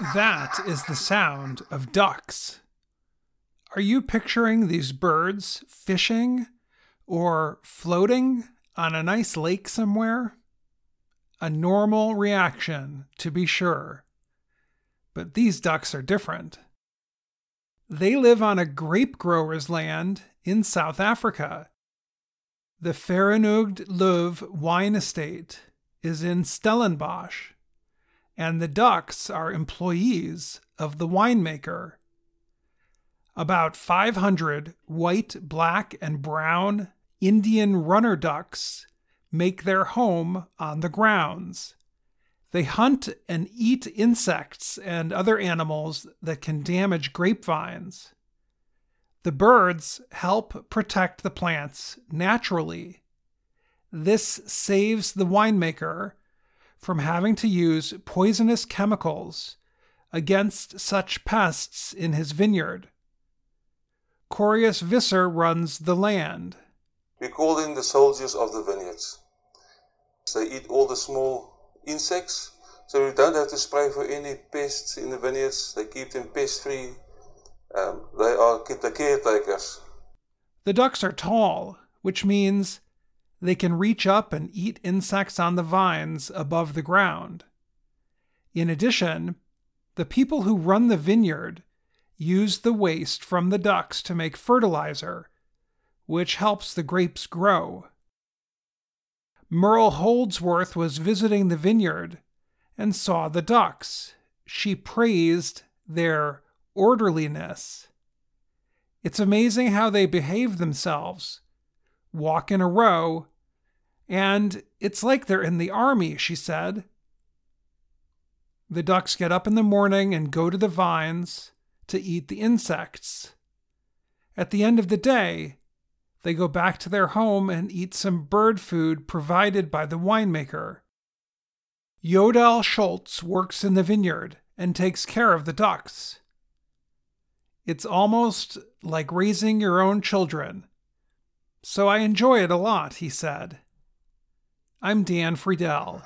That is the sound of ducks. Are you picturing these birds fishing or floating on a nice lake somewhere? A normal reaction, to be sure. But these ducks are different. They live on a grape grower's land in South Africa. The Vergenoegd Löw wine estate is in Stellenbosch and the ducks are employees of the winemaker. About 500 white, black, and brown Indian runner ducks make their home on the grounds. They hunt and eat insects and other animals that can damage grapevines. The birds help protect the plants naturally. This saves the winemaker from having to use poisonous chemicals against such pests in his vineyard. Corius Visser runs the land. We call them the soldiers of the vineyards. They eat all the small insects, so we don't have to spray for any pests in the vineyards. They keep them pest free. Um, they are the caretakers. The ducks are tall, which means they can reach up and eat insects on the vines above the ground. In addition, the people who run the vineyard use the waste from the ducks to make fertilizer, which helps the grapes grow. Merle Holdsworth was visiting the vineyard and saw the ducks. She praised their orderliness. It's amazing how they behave themselves, walk in a row, and it's like they're in the army, she said. The ducks get up in the morning and go to the vines to eat the insects. At the end of the day, they go back to their home and eat some bird food provided by the winemaker. Yodel Schultz works in the vineyard and takes care of the ducks. It's almost like raising your own children. So I enjoy it a lot, he said. I'm Dan Friedell.